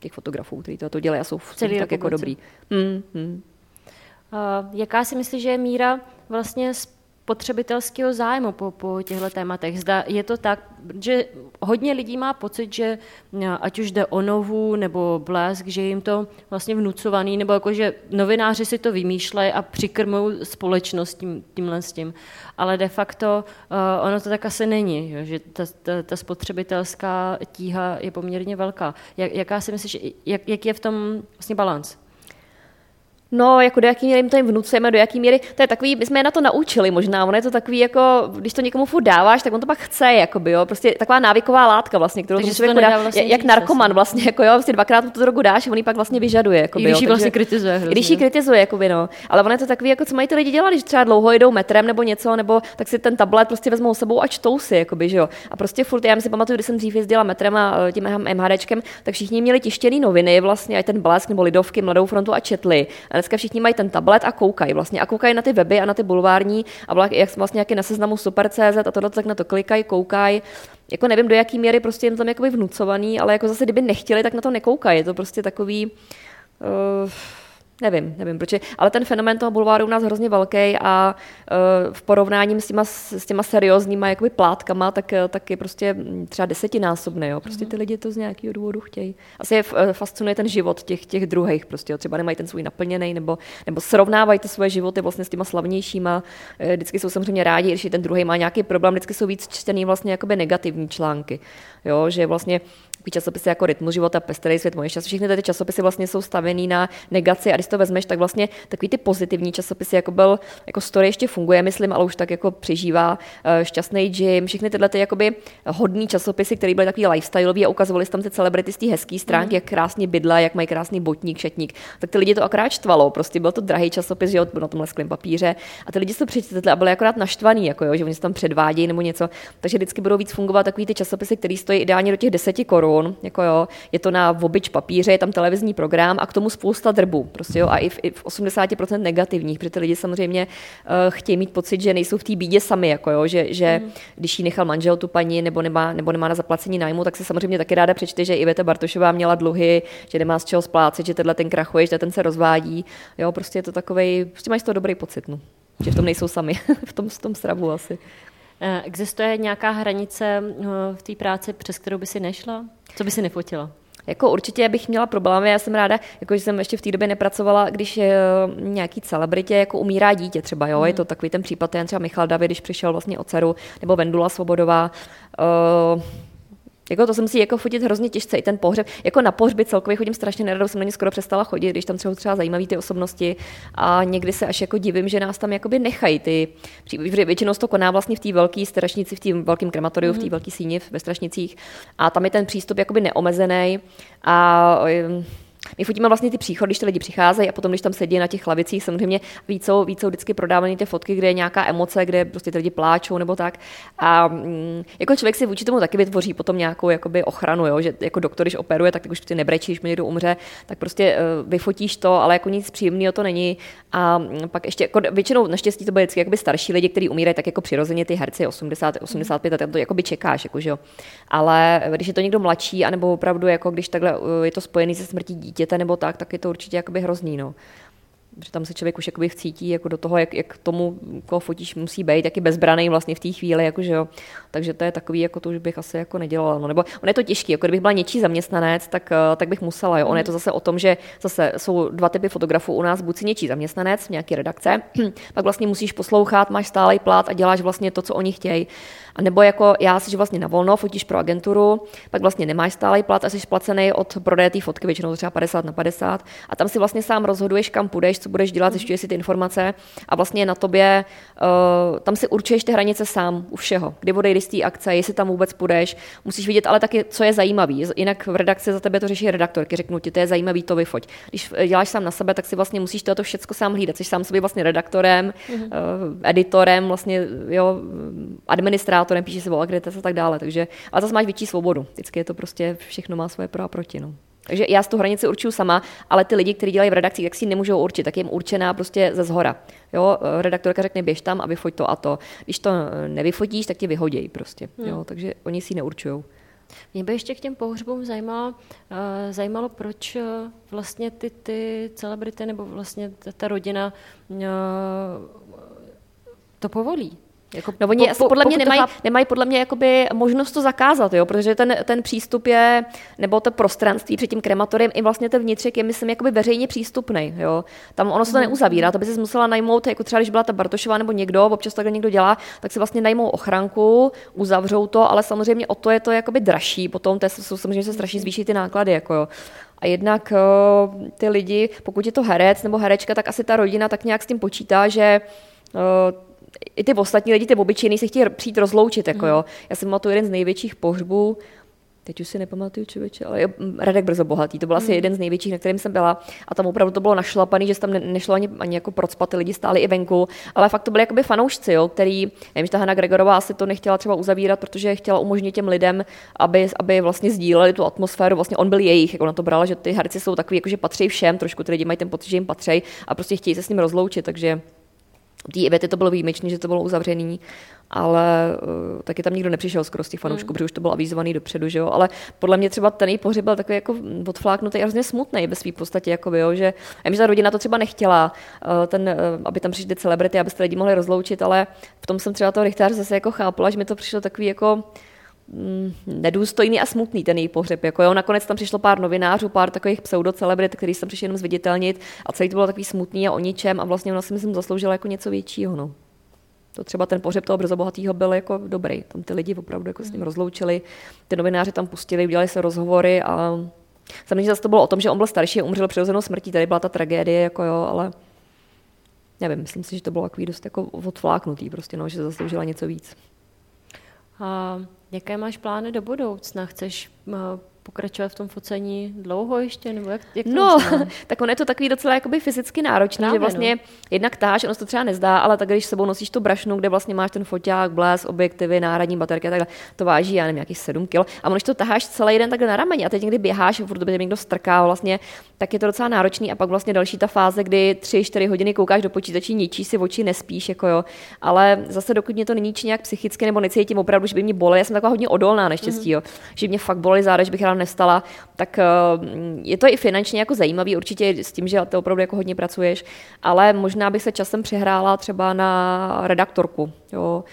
Speaker 2: těch fotografů, kteří to, to dělají a jsou v Celý tak jako dobrý. Mm, mm.
Speaker 1: Uh, jaká si myslíš, že je míra vlastně spotřebitelského zájmu po, po těchto tématech. Zda je to tak, že hodně lidí má pocit, že eh, ať už jde o novu nebo blesk, že jim to vlastně vnucovaný, nebo jako, že novináři si to vymýšlejí a přikrmují společnost tím, tímhle s tím. Ale de facto uh, ono to tak asi není, že ta, ta, ta spotřebitelská tíha je poměrně velká. Jak, jaká si myslíš, jak, jak je v tom vlastně balans?
Speaker 2: No, jako do jaký míry jim to jim vnucujeme, do jaký míry, to je takový, my jsme je na to naučili možná, ono je to takový jako, když to někomu furt dáváš, tak on to pak chce, jakoby, jo, prostě taková návyková látka vlastně, kterou Takže člověk dá, vlastně jak narkoman vlastně, jako jo, vlastně dvakrát tu drogu dáš, on ji pak vlastně vyžaduje, jakoby,
Speaker 1: I když ji vlastně kritizuje. Hrozně.
Speaker 2: Když ji kritizuje, jakoby, no. Ale ono je to takový, jako co mají ty lidi dělat, když třeba dlouho jedou metrem nebo něco, nebo tak si ten tablet prostě vezmou sebou a čtou si, jakoby, že jo. A prostě furt, já si pamatuju, když jsem dřív jezdila metrem a e, tím MHDčkem, tak všichni měli tištěné noviny, vlastně, ten blesk nebo lidovky, mladou frontu a četli. A dneska všichni mají ten tablet a koukají vlastně. A koukají na ty weby a na ty bulvární a jak vlastně jak je na seznamu Super.cz a tohle, tak na to klikají, koukají. Jako nevím, do jaký míry prostě jim tam jakoby vnucovaný, ale jako zase, kdyby nechtěli, tak na to nekoukají. Je to prostě takový... Uh, Nevím, nevím proč. Ale ten fenomén toho bulváru u nás hrozně velký a uh, v porovnání s těma, s těma seriózníma jakoby plátkama, tak, e, tak je prostě třeba desetinásobný. Jo. Prostě ty lidi to z nějakého důvodu chtějí. Asi je e, fascinuje ten život těch, těch druhých. Prostě, jo. Třeba nemají ten svůj naplněný, nebo, nebo srovnávají ty svoje životy vlastně s těma slavnějšíma. Vždycky jsou samozřejmě rádi, když ten druhý má nějaký problém, vždycky jsou víc čtený vlastně jakoby negativní články. Jo, že vlastně časopisy jako Rytmus života, Pestrý svět, moje čas, všechny ty časopisy vlastně jsou stavený na negaci a když to vezmeš, tak vlastně takový ty pozitivní časopisy, jako byl, jako story ještě funguje, myslím, ale už tak jako přežívá uh, šťastný gym, všechny tyhle ty jakoby hodný časopisy, které byly takový lifestyleový a ukazovali tam ty celebrity z té hezké stránky, mm. jak krásně bydla, jak mají krásný botník, šatník, tak ty lidi to akorát štvalo, prostě byl to drahý časopis, že jo, na tom lesklém papíře. A ty lidi to přečetli a byli akorát naštvaný, jako jo, že oni se tam předvádějí nebo něco, takže vždycky budou víc fungovat takový ty časopisy, které stojí ideálně do těch 10 korun, jako jo, je to na obyč papíře, je tam televizní program a k tomu spousta drbů, prostě jo, a i v, i v 80% negativních, protože ty lidi samozřejmě uh, chtějí mít pocit, že nejsou v té bídě sami, jako jo, že, že mm. když jí nechal manžel tu paní nebo nemá, nebo nemá na zaplacení nájmu, tak se samozřejmě taky ráda přečte, že Iveta Bartošová měla dluhy, že nemá z čeho splácet, že tenhle ten krachuje, že ten se rozvádí. Jo, prostě je to takový, prostě máš to dobrý pocit, no. že v tom nejsou sami, v tom, v tom stravu asi.
Speaker 1: Eh, existuje nějaká hranice eh, v té práci, přes kterou by si nešla? Co by si nefotila?
Speaker 2: Jako určitě bych měla problémy, já jsem ráda, jako že jsem ještě v té době nepracovala, když je eh, nějaký celebritě jako umírá dítě třeba, jo, mm. je to takový ten případ, ten třeba Michal David, když přišel vlastně o dceru, nebo Vendula Svobodová, uh, jako to se musí jako fotit hrozně těžce, i ten pohřeb. Jako na pohřby celkově chodím strašně nerado, jsem na ně skoro přestala chodit, když tam třeba třeba zajímavé ty osobnosti a někdy se až jako divím, že nás tam jakoby nechají ty. Většinou to koná vlastně v té velké strašnici, v té velkém krematoriu, mm-hmm. v té mhm. velké síni ve strašnicích a tam je ten přístup jakoby neomezený a my fotíme vlastně ty příchody, když ty lidi přicházejí a potom, když tam sedí na těch lavicích, samozřejmě víc jsou, víc jsou vždycky prodávané ty fotky, kde je nějaká emoce, kde prostě ty lidi pláčou nebo tak. A mm, jako člověk si vůči tomu taky vytvoří potom nějakou jakoby ochranu, jo? že jako doktor, když operuje, tak, tak už prostě nebrečíš, když někdo umře, tak prostě uh, vyfotíš to, ale jako nic příjemného to není. A mm, pak ještě, jako většinou naštěstí to bude vždycky jakoby starší lidi, kteří umírají, tak jako přirozeně ty herci 80, 85 a tam to jakoby čekáš, jako, že jo. Ale když je to někdo mladší, anebo opravdu jako když takhle uh, je to spojený se smrtí dítěte nebo tak, tak je to určitě jakoby hrozný. No že tam se člověk už jakoby vcítí jako do toho, jak, jak tomu, koho fotíš, musí být, jak je bezbraný vlastně v té chvíli, jako, že jo. Takže to je takový, jako to už bych asi jako nedělala. No. Nebo on je to těžký, jako kdybych byla něčí zaměstnanec, tak, eh, tak bych musela. Jo. On je to zase o tom, že zase jsou dva typy fotografů u nás, buď si něčí zaměstnanec, nějaký redakce, pak vlastně musíš poslouchat, máš stálý plát a děláš vlastně to, co oni chtějí. A nebo jako já jsi vlastně na volno, fotíš pro agenturu, pak vlastně nemáš stálý plat a jsi placený od prodeje té fotky, většinou třeba 50 na 50. A tam si vlastně sám rozhoduješ, kam půjdeš, co budeš dělat, zjišťuješ si ty informace a vlastně na tobě, uh, tam si určuješ ty hranice sám u všeho. Kdy odejdeš z té akce, jestli tam vůbec půjdeš, musíš vidět ale taky, co je zajímavý. Jinak v redakci za tebe to řeší redaktorky, řeknu ti, to je zajímavý, to vyfoť. Když děláš sám na sebe, tak si vlastně musíš to všechno sám hlídat. Jsi sám sobě vlastně redaktorem, mm-hmm. uh, editorem, vlastně jo, administrátorem, píše si o a tak dále. Takže, ale zase máš větší svobodu. Vždycky je to prostě, všechno má svoje pro a proti. No. Takže já z tu hranici určuju sama, ale ty lidi, kteří dělají v redakci, tak si nemůžou určit, tak je jim určená prostě ze zhora. Jo, redaktorka řekne, běž tam a vyfoť to a to. Když to nevyfotíš, tak tě vyhodějí prostě. Hmm. Jo, takže oni si neurčují.
Speaker 1: Mě by ještě k těm pohřbům zajímalo, uh, zajímalo proč uh, vlastně ty, ty celebrity nebo vlastně ta, ta rodina uh, to povolí.
Speaker 2: Jako no oni po, po, podle mě nemají, cháp... nemají podle mě jakoby možnost to zakázat, jo, protože ten, ten přístup je, nebo to prostranství před tím krematoriem i vlastně ten vnitřek je, myslím, jakoby veřejně přístupný. Jo. Tam ono se to mm. neuzavírá, to by se musela najmout, jako třeba když byla ta Bartošová nebo někdo, občas takhle někdo dělá, tak si vlastně najmou ochranku, uzavřou to, ale samozřejmě o to je to jakoby dražší, potom to jsou samozřejmě se strašně zvýší ty náklady. Jako jo. A jednak uh, ty lidi, pokud je to herec nebo herečka, tak asi ta rodina tak nějak s tím počítá, že uh, i ty ostatní lidi, ty obyčejní, se chtějí přijít rozloučit. Jako, jo. Já jsem tu jeden z největších pohřbů, teď už si nepamatuju člověče, ale Radek Brzo Bohatý, to byl asi mm. jeden z největších, na kterým jsem byla. A tam opravdu to bylo našlapaný, že se tam nešlo ani, ani jako procpat, ty lidi stáli i venku. Ale fakt to byly jakoby fanoušci, jo, který, nevím, že ta Hanna Gregorová asi to nechtěla třeba uzavírat, protože chtěla umožnit těm lidem, aby, aby vlastně sdíleli tu atmosféru. Vlastně on byl jejich, jako na to brala, že ty herci jsou takový, jako že patří všem, trošku ty lidi mají ten pocit, že jim patří a prostě chtějí se s ním rozloučit, takže té Ivety to bylo výjimečné, že to bylo uzavřený, ale uh, taky tam nikdo nepřišel skoro z těch fanoušků, mm. protože už to bylo avizovaný dopředu, že jo. Ale podle mě třeba ten její pohřeb byl takový jako odfláknutý a hrozně smutný ve své podstatě, jako jo, že já myslím, že ta rodina to třeba nechtěla, uh, ten, uh, aby tam přišly celebrity, aby se lidi mohli rozloučit, ale v tom jsem třeba toho Richtáře zase jako chápala, že mi to přišlo takový jako nedůstojný a smutný ten její pohřeb. Jako jo, nakonec tam přišlo pár novinářů, pár takových pseudocelebrit, který jsem přišel jenom zviditelnit a celý to bylo takový smutný a o ničem a vlastně ona si myslím zasloužila jako něco většího. No. To třeba ten pohřeb toho brzo bohatého byl jako dobrý. Tam ty lidi opravdu jako s ním mhm. rozloučili, ty novináři tam pustili, udělali se rozhovory a samozřejmě zase to bylo o tom, že on byl starší a umřel přirozenou smrtí, tady byla ta tragédie, jako jo, ale nevím, myslím si, že to bylo takový dost jako odfláknutý prostě, no, že zasloužila něco víc.
Speaker 1: A jaké máš plány do budoucna? Chceš eh, pokračovat v tom focení dlouho ještě? Nebo jak, jak
Speaker 2: no, tak on je to takový docela jakoby fyzicky náročný, Právě, že vlastně no. jednak táž, ono se to třeba nezdá, ale tak když sebou nosíš tu brašnu, kde vlastně máš ten foťák, bles, objektivy, náhradní baterky a takhle, to váží, já nevím, nějakých 7 kg. A když to taháš celý den takhle na rameni a teď někdy běháš, furt tebe někdo strká vlastně, tak je to docela náročný. A pak vlastně další ta fáze, kdy 3-4 hodiny koukáš do počítače, ničí si oči, nespíš, jako jo. Ale zase dokud mě to neníčí nějak psychicky nebo necítím opravdu, že by mě bolelo, já jsem taková hodně odolná naštěstí, mm-hmm. jo. že mě fakt bolí záda, že bych ráno nestala, tak eh, je to i finančně jako zajímavý, určitě s tím, že to opravdu jako hodně pracuješ, ale možná bych se časem přehrála třeba na redaktorku. Jo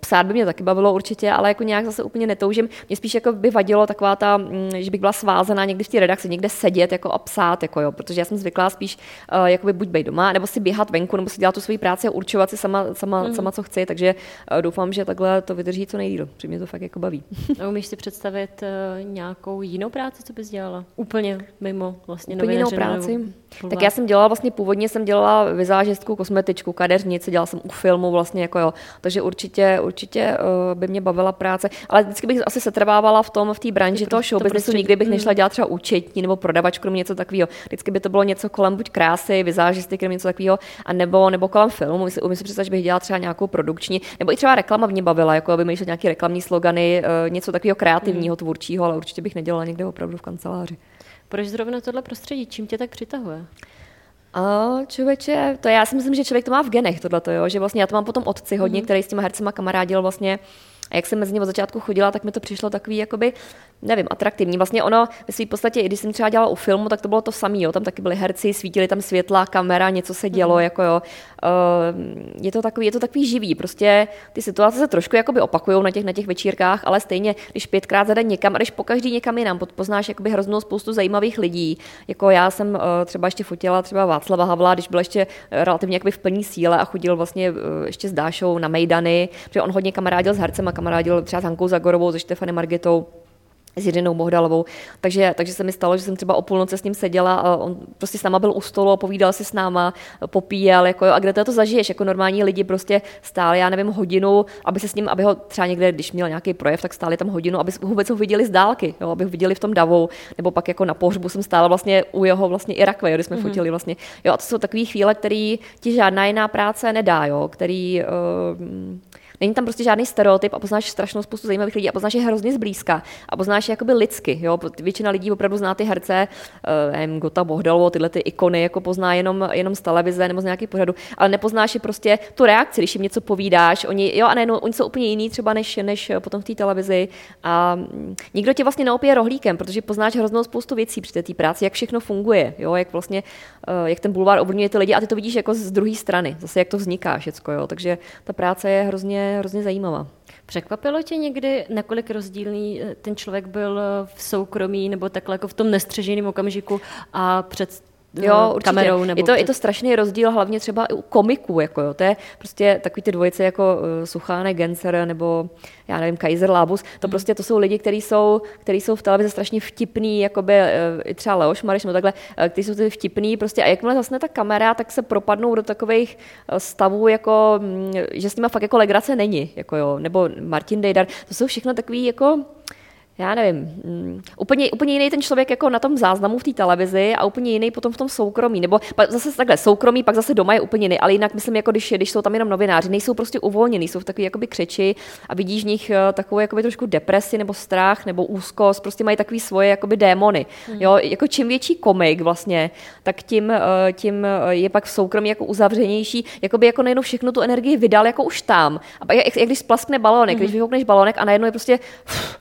Speaker 2: psát by mě taky bavilo určitě, ale jako nějak zase úplně netoužím. Mě spíš jako by vadilo taková ta, mm, že bych byla svázaná někdy v té redakci, někde sedět jako a psát, jako jo, protože já jsem zvyklá spíš uh, jakoby buď být doma, nebo si běhat venku, nebo si dělat tu svoji práci a určovat si sama, sama, mm. sama co chci, takže uh, doufám, že takhle to vydrží co nejdíl, protože mě to fakt jako baví.
Speaker 1: A umíš si představit uh, nějakou jinou práci, co bys dělala? Úplně mimo vlastně
Speaker 2: Úplně jinou práci. Tak já jsem dělala vlastně původně jsem dělala vizážistku, kosmetičku, kadeřnici, dělala jsem u filmu vlastně jako jo, takže určitě, určitě uh, by mě bavila práce, ale vždycky bych asi setrvávala v tom, v té branži toho show businessu, prostě, nikdy bych nešla mm. dělat třeba účetní nebo prodavačku nebo něco takového. Vždycky by to bylo něco kolem buď krásy, vizážisty, nebo něco takového, a nebo, nebo kolem filmu. Myslím, umím si představit, že bych dělala třeba nějakou produkční, nebo i třeba reklama mě bavila, jako aby mi nějaké reklamní slogany, uh, něco takového kreativního, mm. tvůrčího, ale určitě bych nedělala někde opravdu v kanceláři.
Speaker 1: Proč zrovna tohle prostředí? Čím tě tak přitahuje?
Speaker 2: A člověče, to já si myslím, že člověk to má v genech, tohleto, jo? že vlastně já to mám potom otci hodně, mm. který s těma hercema kamarádil vlastně a jak jsem mezi ním od začátku chodila, tak mi to přišlo takový, jakoby, nevím, atraktivní. Vlastně ono, ve své podstatě, i když jsem třeba dělala u filmu, tak to bylo to samé, jo. Tam taky byly herci, svítili tam světla, kamera, něco se dělo, mm. jako jo. Uh, je to takový, je to takový živý. Prostě ty situace se trošku jakoby opakují na těch, na těch večírkách, ale stejně, když pětkrát za den někam, a když po každý někam jinam, poznáš jakoby hroznou spoustu zajímavých lidí. Jako já jsem uh, třeba ještě fotila třeba Václava Havla, když byl ještě relativně jakoby v plní síle a chodil vlastně uh, ještě s Dášou na Mejdany, protože on hodně kamarádil s hercem a kamarádil třeba s Hankou Zagorovou, se Štefany Margetou s Jiřinou Mohdalovou. Takže, takže se mi stalo, že jsem třeba o půlnoci s ním seděla a on prostě s náma byl u stolu a povídal si s náma, popíjel, jako jo, a kde to, to zažiješ, jako normální lidi prostě stáli, já nevím, hodinu, aby se s ním, aby ho třeba někde, když měl nějaký projev, tak stáli tam hodinu, aby vůbec ho viděli z dálky, jo, aby ho viděli v tom davu, nebo pak jako na pohřbu jsem stála vlastně u jeho vlastně i rakve, jo, kdy jsme mm-hmm. fotili vlastně. Jo, a to jsou takové chvíle, které ti žádná jiná práce nedá, jo, který uh, Není tam prostě žádný stereotyp a poznáš strašnou spoustu zajímavých lidí a poznáš je hrozně zblízka a poznáš je jakoby lidsky. Jo? Většina lidí opravdu zná ty herce, uh, Gota Bohdalovo, tyhle ty ikony, jako pozná jenom, jenom z televize nebo z nějakých pořadů, ale nepoznáš je prostě tu reakci, když jim něco povídáš. Oni, jo, a nejenom, oni jsou úplně jiný třeba než, než potom v té televizi. A mm, nikdo tě vlastně neopije rohlíkem, protože poznáš hroznou spoustu věcí při té práci, jak všechno funguje, jo? jak vlastně, uh, jak ten bulvár ovlivňuje ty lidi a ty to vidíš jako z druhé strany, zase jak to vzniká všecko. Jo? Takže ta práce je hrozně hrozně zajímavá.
Speaker 1: Překvapilo tě někdy, nakolik rozdílný eh, ten člověk byl eh, v soukromí nebo takhle jako v tom nestřeženém okamžiku a před
Speaker 2: jo, určitě. kamerou. Nebo je, to, je to strašný rozdíl, hlavně třeba i u komiků. Jako jo. To je prostě takový ty dvojice jako uh, Suchánek, Genser nebo já nevím, Kaiser Labus. To mm. prostě to jsou lidi, kteří jsou, který jsou v televizi strašně vtipný, jako by uh, i třeba Leoš Mariš, nebo takhle, uh, kteří jsou ty vtipný. Prostě a jakmile zasne ta kamera, tak se propadnou do takových uh, stavů, jako, um, že s nimi fakt jako legrace není. Jako jo. Nebo Martin Dejdar. To jsou všechno takový jako já nevím, um, úplně, úplně jiný ten člověk jako na tom záznamu v té televizi a úplně jiný potom v tom soukromí. Nebo zase takhle, soukromí, pak zase doma je úplně jiný, ale jinak myslím, jako když, když jsou tam jenom novináři, nejsou prostě uvolnění, jsou v takový jakoby křeči a vidíš v nich uh, takovou jakoby trošku depresi nebo strach nebo úzkost, prostě mají takový svoje jakoby démony. Mm. Jo, jako čím větší komik vlastně, tak tím, uh, tím uh, je pak v soukromí jako uzavřenější, jakoby jako nejenom všechno tu energii vydal jako už tam. A pak jak, jak když splaskne balonek, mm. když vyhoukneš balonek a najednou je prostě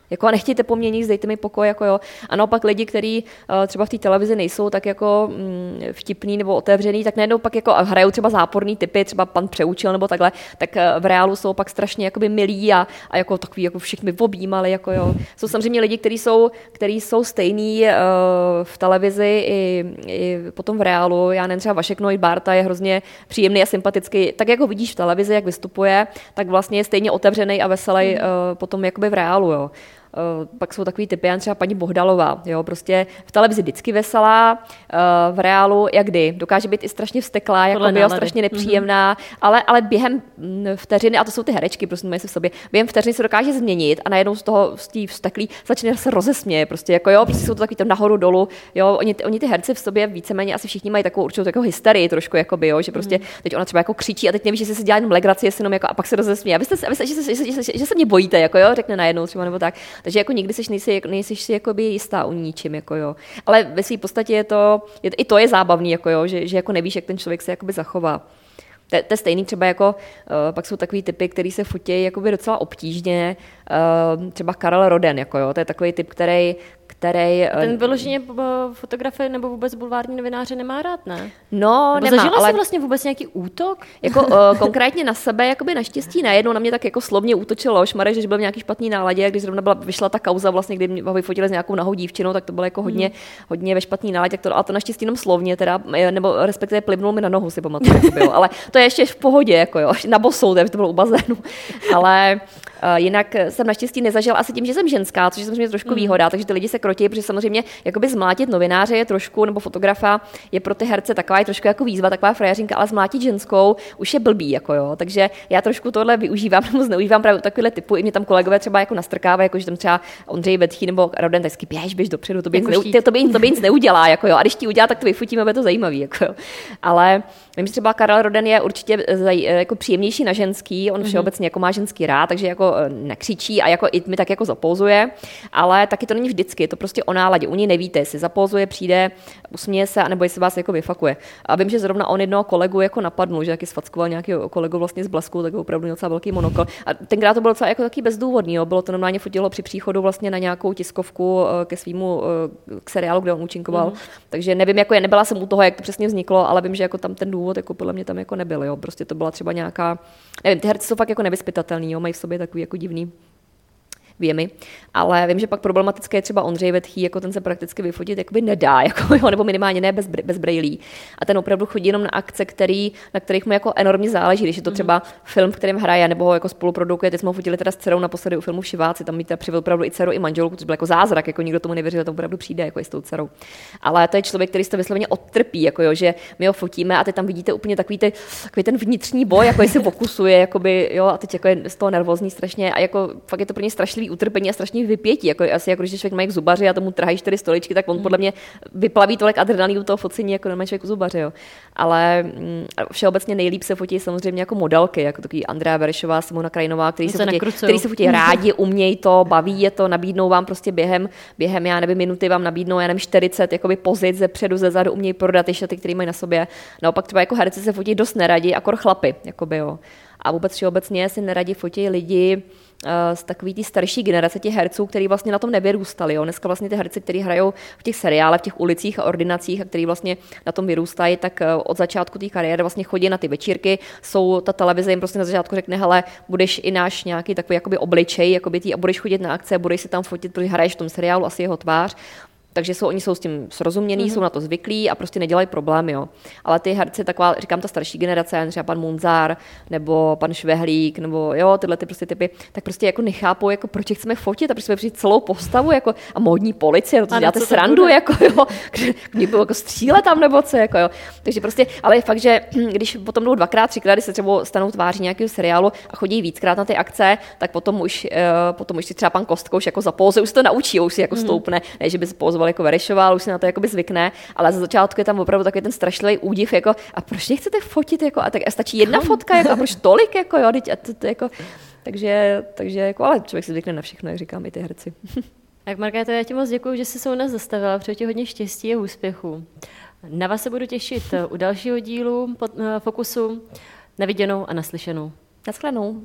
Speaker 2: Jako a nechtějte po mně nic, dejte mi pokoj, jako jo. A naopak lidi, kteří uh, třeba v té televizi nejsou tak jako mm, vtipný nebo otevřený, tak najednou pak jako hrajou třeba záporný typy, třeba pan přeučil nebo takhle, tak uh, v reálu jsou pak strašně jakoby milí a, a jako takový jako všichni objímali, jako jo. Jsou samozřejmě lidi, kteří jsou, který jsou stejný uh, v televizi i, i potom v reálu. Já nevím, třeba Vašek Noy Barta je hrozně příjemný a sympatický. Tak jako vidíš v televizi, jak vystupuje, tak vlastně je stejně otevřený a veselý mm. uh, potom jakoby v reálu, jo. Eh, pak jsou takový typy, třeba paní Bohdalová, jo, prostě v televizi vždycky veselá, eh, v reálu jak kdy, dokáže být i strašně vsteklá, jako by strašně mhm. nepříjemná, mm-hmm. ale, ale během mm, vteřiny, a to jsou ty herečky, prostě mají se v sobě, během vteřiny se dokáže změnit a najednou z toho z té vsteklý začne se rozesměje, prostě jako jo, prostě jsou to takový to nahoru dolů, jo, oni, oni ty herci v sobě víceméně asi všichni mají takovou určitou jako hysterii trošku, jako by, jo, že prostě mm-hmm. teď ona třeba jako křičí a teď nevíš, jestli se dělá jenom legraci, jestli jenom jako, a pak se rozesměje. A vy jste, a vy jste že, že, že, že, že, se mě bojíte, jako jo, řekne najednou třeba nebo tak. Takže jako nikdy seš, nejsi, nejsi si jakoby jistá o ničím, jako jo. Ale ve své podstatě je to, je, i to je zábavný, jako jo, že, že jako nevíš, jak ten člověk se jakoby zachová. To, je stejný třeba jako, uh, pak jsou takový typy, který se fotí docela obtížně, uh, třeba Karel Roden, jako jo, to je takový typ, který, který...
Speaker 1: Ten eh, vyloženě fotografie nebo vůbec bulvární novináře nemá rád, ne?
Speaker 2: No,
Speaker 1: nebo nemá, ale... jsi vlastně vůbec nějaký útok?
Speaker 2: Jako uh, konkrétně na sebe, jakoby naštěstí najednou na mě tak jako slovně útočil Lošmare, že byl v nějaký špatný náladě, když zrovna byla, vyšla ta kauza vlastně, kdy mě vyfotili s nějakou nahou dívčinou, tak to bylo jako hodně, hmm. hodně ve špatný náladě, to, ale to naštěstí jenom slovně teda, eh, nebo respektive plivnul mi na nohu, si pamatuju, bylo. ale to je ještě v pohodě, jako jo, na bosou, to bylo u bazénu. ale jinak jsem naštěstí nezažila asi tím, že jsem ženská, což je samozřejmě trošku hmm. výhoda, takže ty lidi se krotí, protože samozřejmě jakoby zmlátit novináře je trošku, nebo fotografa je pro ty herce taková je trošku jako výzva, taková frajařinka, ale zmlátit ženskou už je blbý, jako jo. Takže já trošku tohle využívám nebo zneužívám právě takovýhle typu. I mě tam kolegové třeba jako nastrkávají, jako že tam třeba Ondřej Vetchý nebo Roden taky běž, běž dopředu, to by, jako nic, neu, to, by, to by nic neudělá, jako jo. A když ti udělá, tak to vyfotíme, bude to zajímavý, jako jo. Ale vím, že třeba Karel Roden je určitě zaj, jako příjemnější na ženský, on mm-hmm. všeobecně jako má ženský rád, takže jako eh, nekřičí a jako i mi tak jako zapouzuje, ale taky to není vždycky, je to prostě o náladě. U ní nevíte, jestli zapozuje, přijde, usměje se, nebo jestli vás jako vyfakuje. A vím, že zrovna on jednoho kolegu jako napadnul, že taky sfackoval nějakého kolegu vlastně z blesku, tak opravdu docela velký monokl. A tenkrát to bylo docela jako taky bezdůvodný, jo. bylo to normálně fotilo při příchodu vlastně na nějakou tiskovku eh, ke svýmu eh, k seriálu, kde on účinkoval. Mm. Takže nevím, jako je, nebyla jsem u toho, jak to přesně vzniklo, ale vím, že jako tam ten důvod jako podle mě tam jako nebyl, jo. Prostě to byla třeba nějaká, nevím, ty herci jsou fakt jako nevyspytatelný, jo, mají v sobě takový jako divný věmy. Ale vím, že pak problematické je třeba Ondřej Vetchý, jako ten se prakticky vyfotit jakoby nedá, jako, jo, nebo minimálně ne bez, bez brailí. A ten opravdu chodí jenom na akce, který, na kterých mu jako enormně záleží. Když je to mhm. třeba film, v kterém hraje, nebo ho jako spoluprodukuje. Teď jsme ho fotili teda s dcerou naposledy u filmu Šiváci, tam mít přivil opravdu i dceru, i manželku, což byl jako zázrak, jako nikdo tomu nevěřil, to opravdu přijde jako i s tou dcerou. Ale to je člověk, který se to vysloveně odtrpí, jako jo, že my ho fotíme a teď tam vidíte úplně takový, ty, takový ten vnitřní boj, jako se pokusuje, jakoby, jo, a teď jako je z toho nervózní strašně a jako fakt je to pro ně strašlivý utrpení a strašně vypětí. Jako, asi jako když člověk má k zubaři a tomu trhají čtyři stoličky, tak on mm. podle mě vyplaví tolik adrenalinu toho focení, jako normální člověk u zubaře. Jo. Ale mm, všeobecně nejlíp se fotí samozřejmě jako modelky, jako takový Andrea Verešová, Simona Krajinová, který se, fotí, který se fotí rádi, umějí to, baví je to, nabídnou vám prostě během, během já nevím, minuty vám nabídnou, já nevím, 40 jakoby pozic ze předu, ze zadu, umějí prodat ty šaty, které mají na sobě. Naopak třeba jako herci se fotí dost neradi, jako chlapy, jakoby, jo. A vůbec všeobecně si neradi fotí lidi, z takový ty starší generace těch herců, který vlastně na tom nevyrůstali. Jo. Dneska vlastně ty herci, kteří hrajou v těch seriálech, v těch ulicích a ordinacích a který vlastně na tom vyrůstají, tak eh, od začátku té kariéry vlastně chodí na ty večírky, jsou ta televize jim prostě na začátku řekne, hele, budeš i náš nějaký takový jakoby obličej, jakoby tý, a budeš chodit na akce, budeš si tam fotit, protože hraješ v tom seriálu asi jeho tvář takže jsou, oni jsou s tím srozumění, mm-hmm. jsou na to zvyklí a prostě nedělají problémy. Jo. Ale ty herci, taková, říkám, ta starší generace, třeba pan Munzár, nebo pan Švehlík, nebo jo, tyhle ty prostě typy, tak prostě jako nechápou, jako proč chceme fotit a prostě jsme přijít celou postavu jako, a módní policie, no to děláte srandu, bude? jako jo, mě bylo jako stříle tam nebo co, jako jo. Takže prostě, ale je fakt, že když potom jdou dvakrát, třikrát, když se třeba stanou tváří nějakého seriálu a chodí víckrát na ty akce, tak potom už, uh, potom už si třeba pan Kostkouš jako zapouze, už se to naučí, už si jako mm. stoupne, ne, že by se pouzoval jako Verešová, ale už se na to jakoby zvykne, ale za začátku je tam opravdu takový ten strašlivý údiv, jako a proč nechcete fotit, jako, a tak a stačí jedna fotka, jako, a proč tolik, jako, jo, teď, a to, to, jako, takže, takže jako, ale člověk si zvykne na všechno, jak říkám, i ty herci.
Speaker 1: Tak Markéto, já ti moc děkuji, že jsi se u nás zastavila, přeji ti hodně štěstí a úspěchu. Na vás se budu těšit u dalšího dílu pod, uh, Fokusu. Naviděnou a naslyšenou.
Speaker 2: Naschledanou.